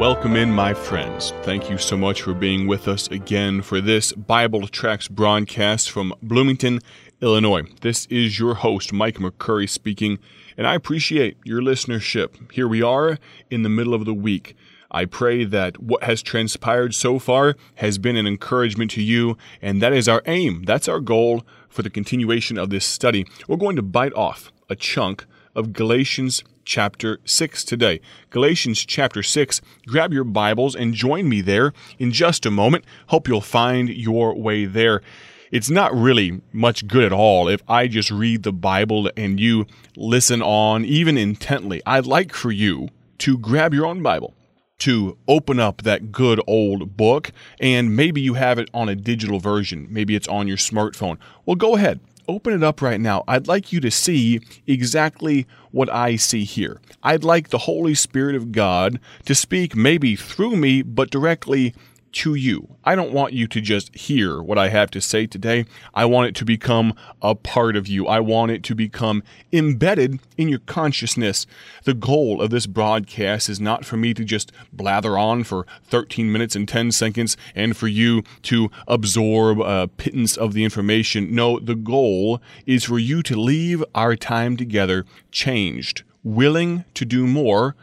Welcome in, my friends. Thank you so much for being with us again for this Bible Tracts broadcast from Bloomington, Illinois. This is your host, Mike McCurry, speaking, and I appreciate your listenership. Here we are in the middle of the week. I pray that what has transpired so far has been an encouragement to you, and that is our aim. That's our goal for the continuation of this study. We're going to bite off a chunk of Galatians chapter 6 today. Galatians chapter 6. Grab your Bibles and join me there in just a moment. Hope you'll find your way there. It's not really much good at all if I just read the Bible and you listen on, even intently. I'd like for you to grab your own Bible to open up that good old book, and maybe you have it on a digital version. Maybe it's on your smartphone. Well, go ahead open it up right now. I'd like you to see exactly what I see here. I'd like the Holy Spirit of God to speak maybe through me, but directly to you. I don't want you to just hear what I have to say today. I want it to become a part of you. I want it to become embedded in your consciousness. The goal of this broadcast is not for me to just blather on for 13 minutes and 10 seconds and for you to absorb a pittance of the information. No, the goal is for you to leave our time together changed, willing to do more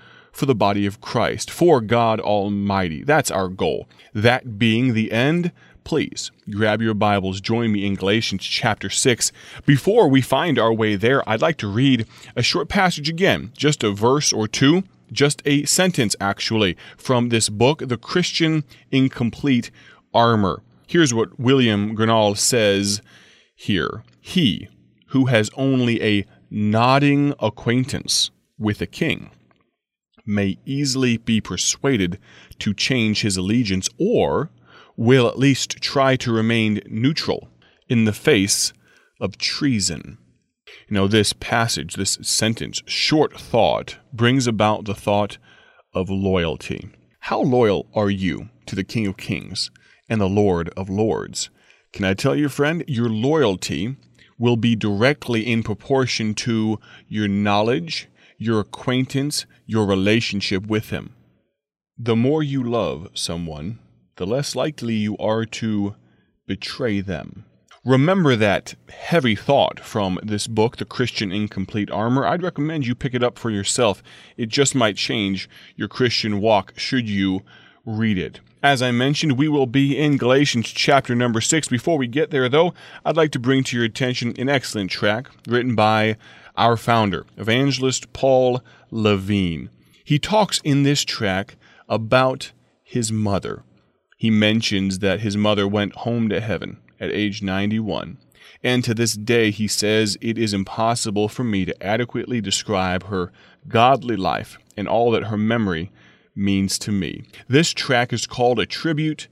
for the body of Christ, for God Almighty. That's our goal. That being the end, please grab your Bibles, join me in Galatians chapter 6. Before we find our way there, I'd like to read a short passage again, just a verse or two, just a sentence actually, from this book, The Christian in Complete Armor. Here's what William Gurnall says here He who has only a nodding acquaintance with a king may easily be persuaded to change his allegiance or will at least try to remain neutral in the face of treason. You know, this passage, this sentence, short thought, brings about the thought of loyalty. How loyal are you to the King of Kings and the Lord of Lords? Can I tell you, friend, your loyalty will be directly in proportion to your knowledge your acquaintance, your relationship with him. The more you love someone, the less likely you are to betray them. Remember that heavy thought from this book, The Christian in Complete Armor. I'd recommend you pick it up for yourself. It just might change your Christian walk should you read it. As I mentioned, we will be in Galatians chapter number 6. Before we get there, though, I'd like to bring to your attention an excellent tract written by our founder, evangelist Paul Levine. He talks in this tract about his mother. He mentions that his mother went home to heaven at age 91. And to this day, he says, it is impossible for me to adequately describe her godly life and all that her memory means to me. This tract is called A Tribute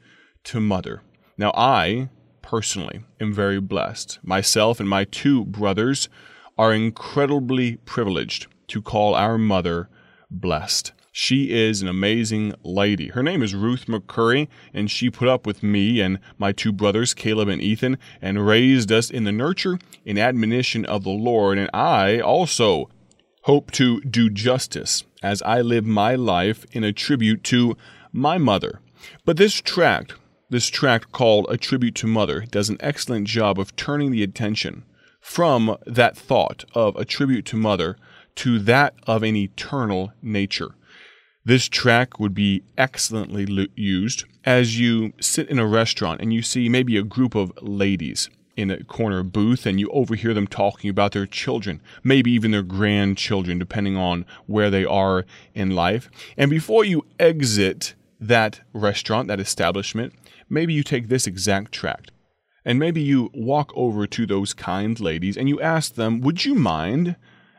to Mother. Now, I personally am very blessed. Myself and my two brothers are incredibly privileged to call our mother blessed. She is an amazing lady. Her name is Ruth McCurry, and she put up with me and my two brothers, Caleb and Ethan, and raised us in the nurture and admonition of the Lord. And I also hope to do justice as I live my life in a tribute to my mother. But this tract, this tract called A Tribute to Mother, does an excellent job of turning the attention from that thought of a tribute to Mother to that of an eternal nature. This tract would be excellently used as you sit in a restaurant and you see maybe a group of ladies in a corner booth and you overhear them talking about their children, maybe even their grandchildren, depending on where they are in life. And before you exit that restaurant, that establishment, maybe you take this exact tract and maybe you walk over to those kind ladies and you ask them, Would you mind,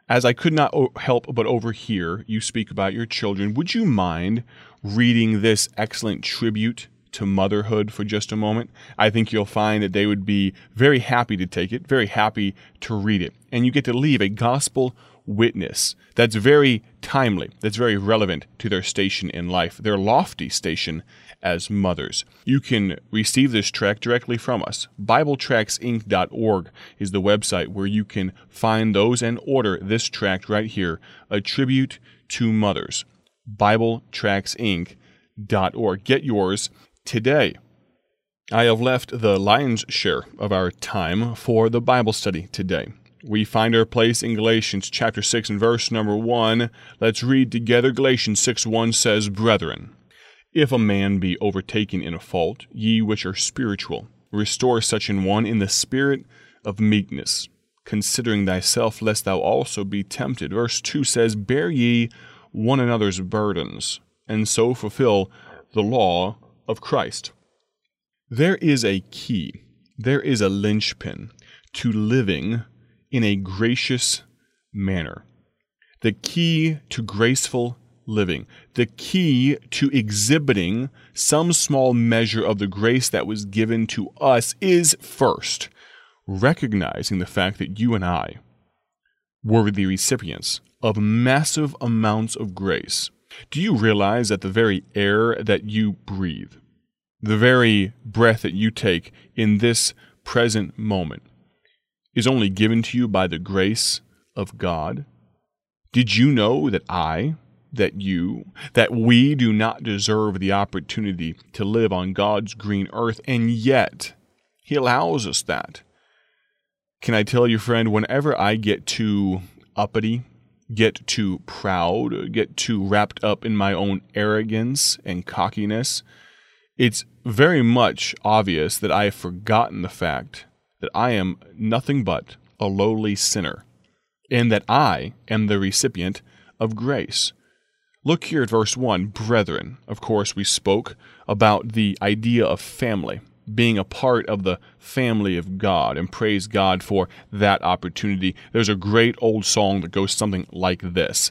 as I could not help but overhear you speak about your children, would you mind reading this excellent tribute to motherhood for just a moment? I think you'll find that they would be very happy to take it, very happy to read it. And you get to leave a gospel witness that's very timely, that's very relevant to their station in life, their lofty station as mothers. You can receive this tract directly from us. BibleTractsInc.org is the website where you can find those and order this tract right here, A Tribute to Mothers. BibleTractsInc.org Get yours today. I have left the lion's share of our time for the Bible study today. We find our place in Galatians chapter 6 and verse number 1. Let's read together. Galatians 6 1 says, Brethren, if a man be overtaken in a fault, ye which are spiritual, restore such an one in the spirit of meekness, considering thyself, lest thou also be tempted. Verse 2 says, Bear ye one another's burdens, and so fulfill the law of Christ. There is a key, there is a linchpin to living in a gracious manner. The key to graceful living, the key to exhibiting some small measure of the grace that was given to us is first recognizing the fact that you and I were the recipients of massive amounts of grace. Do you realize that the very air that you breathe, the very breath that you take in this present moment is only given to you by the grace of God? Did you know that I, that you, that we do not deserve the opportunity to live on God's green earth, and yet He allows us that? Can I tell you, friend, whenever I get too uppity, get too proud, get too wrapped up in my own arrogance and cockiness, it's very much obvious that I have forgotten the fact that I am nothing but a lowly sinner and that I am the recipient of grace. Look here at verse 1 Brethren, of course, we spoke about the idea of family, being a part of the family of God, and praise God for that opportunity. There's a great old song that goes something like this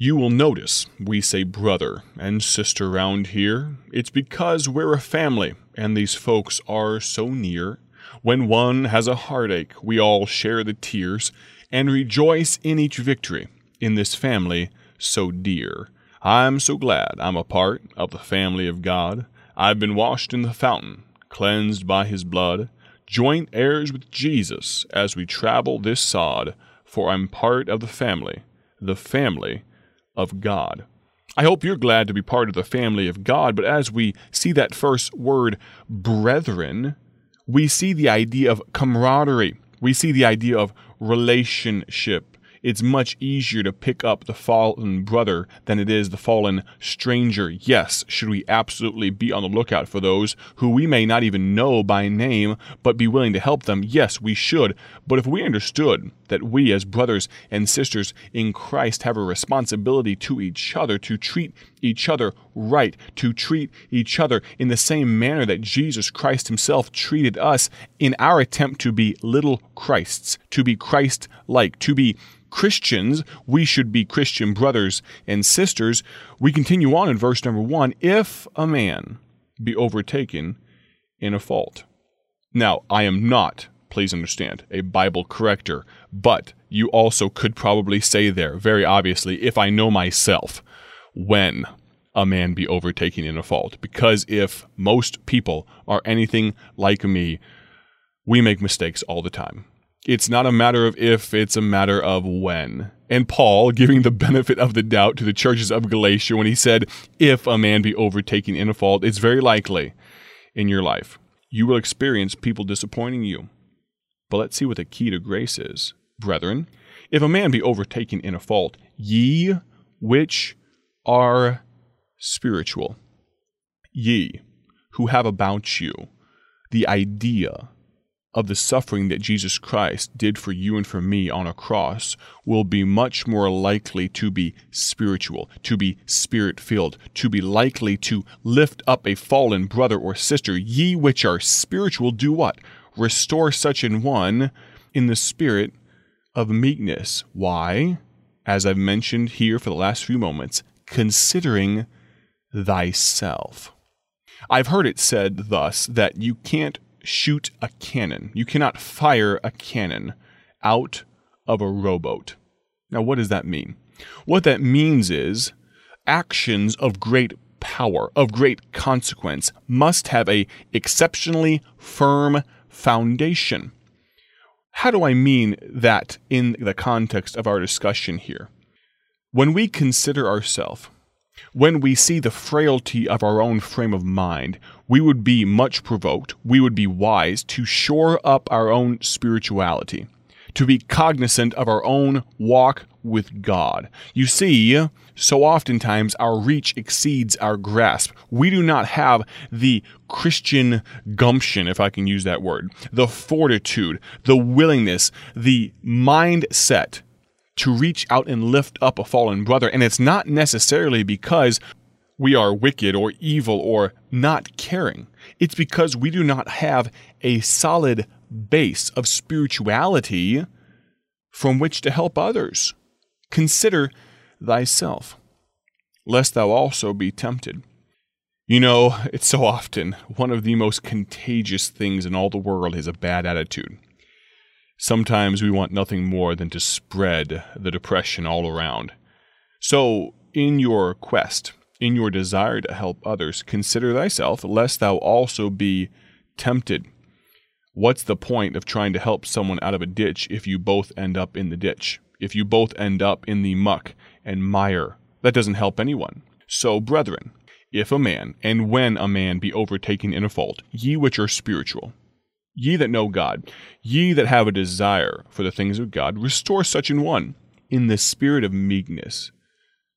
you will notice we say brother and sister round here. It's because we're a family and these folks are so near. When one has a heartache, we all share the tears and rejoice in each victory in this family so dear. I'm so glad I'm a part of the family of God. I've been washed in the fountain, cleansed by his blood, joint heirs with Jesus as we travel this sod, for I'm part of the family, the family of God. I hope you're glad to be part of the family of God, but as we see that first word, brethren, we see the idea of camaraderie. We see the idea of relationship it's much easier to pick up the fallen brother than it is the fallen stranger. Yes, should we absolutely be on the lookout for those who we may not even know by name, but be willing to help them? Yes, we should. But if we understood that we, as brothers and sisters in Christ, have a responsibility to each other to treat each other right, to treat each other in the same manner that Jesus Christ Himself treated us in our attempt to be little Christs, to be Christ like, to be Christians, we should be Christian brothers and sisters. We continue on in verse number one if a man be overtaken in a fault. Now, I am not, please understand, a Bible corrector, but you also could probably say there, very obviously, if I know myself, when a man be overtaken in a fault. Because if most people are anything like me, we make mistakes all the time. It's not a matter of if, it's a matter of when. And Paul, giving the benefit of the doubt to the churches of Galatia when he said, If a man be overtaken in a fault, it's very likely in your life you will experience people disappointing you. But let's see what the key to grace is. Brethren, if a man be overtaken in a fault, ye which are spiritual, ye who have about you the idea of the suffering that Jesus Christ did for you and for me on a cross will be much more likely to be spiritual, to be spirit filled, to be likely to lift up a fallen brother or sister. Ye which are spiritual, do what? Restore such an one in the spirit of meekness. Why? As I've mentioned here for the last few moments, considering thyself. I've heard it said thus that you can't shoot a cannon. You cannot fire a cannon out of a rowboat. Now, what does that mean? What that means is actions of great power, of great consequence, must have a exceptionally firm foundation. How do I mean that in the context of our discussion here? When we consider ourselves When we see the frailty of our own frame of mind, we would be much provoked, we would be wise to shore up our own spirituality, to be cognizant of our own walk with God. You see, so oftentimes our reach exceeds our grasp. We do not have the Christian gumption, if I can use that word, the fortitude, the willingness, the mindset to reach out and lift up a fallen brother. And it's not necessarily because we are wicked or evil or not caring. It's because we do not have a solid base of spirituality from which to help others. Consider thyself, lest thou also be tempted. You know, it's so often one of the most contagious things in all the world is a bad attitude. Sometimes we want nothing more than to spread the depression all around. So, in your quest, in your desire to help others, consider thyself, lest thou also be tempted. What's the point of trying to help someone out of a ditch if you both end up in the ditch? If you both end up in the muck and mire? That doesn't help anyone. So, brethren, if a man, and when a man be overtaken in a fault, ye which are spiritual, Ye that know God, ye that have a desire for the things of God, restore such an one in the spirit of meekness.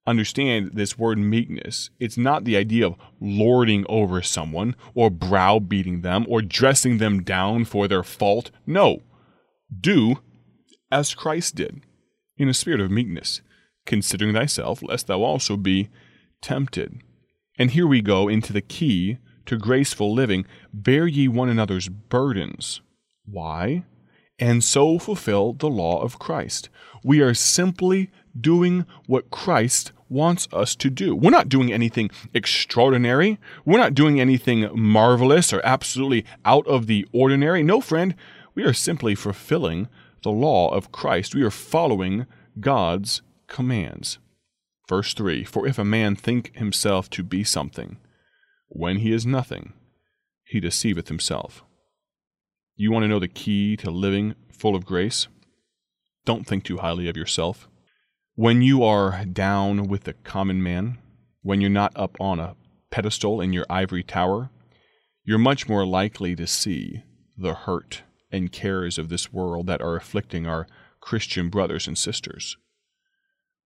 Understand this word meekness. It's not the idea of lording over someone or browbeating them or dressing them down for their fault. No. Do as Christ did in a spirit of meekness, considering thyself, lest thou also be tempted. And here we go into the key to graceful living, bear ye one another's burdens. Why? And so fulfill the law of Christ. We are simply doing what Christ wants us to do. We're not doing anything extraordinary. We're not doing anything marvelous or absolutely out of the ordinary. No, friend, we are simply fulfilling the law of Christ. We are following God's commands. Verse 3 For if a man think himself to be something, when he is nothing, he deceiveth himself. You want to know the key to living full of grace? Don't think too highly of yourself. When you are down with the common man, when you're not up on a pedestal in your ivory tower, you're much more likely to see the hurt and cares of this world that are afflicting our Christian brothers and sisters.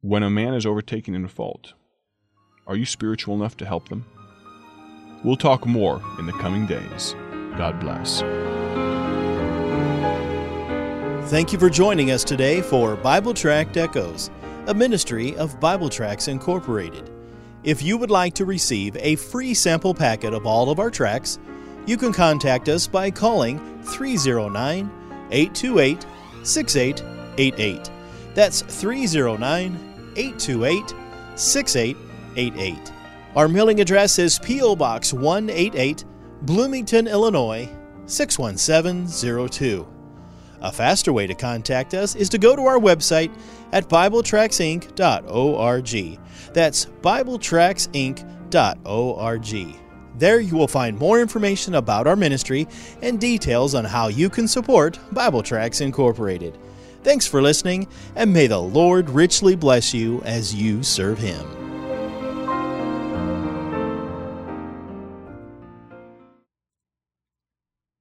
When a man is overtaken in a fault, are you spiritual enough to help them? We'll talk more in the coming days. God bless. Thank you for joining us today for Bible Tract Echoes, a ministry of Bible Tracts Incorporated. If you would like to receive a free sample packet of all of our tracts, you can contact us by calling 309 828 6888. That's 309 828 6888. Our mailing address is P.O. Box 188, Bloomington, Illinois 61702. A faster way to contact us is to go to our website at BibleTractsInc.org. That's BibleTractsInc.org. There you will find more information about our ministry and details on how you can support Bible Tracts Incorporated. Thanks for listening, and may the Lord richly bless you as you serve Him.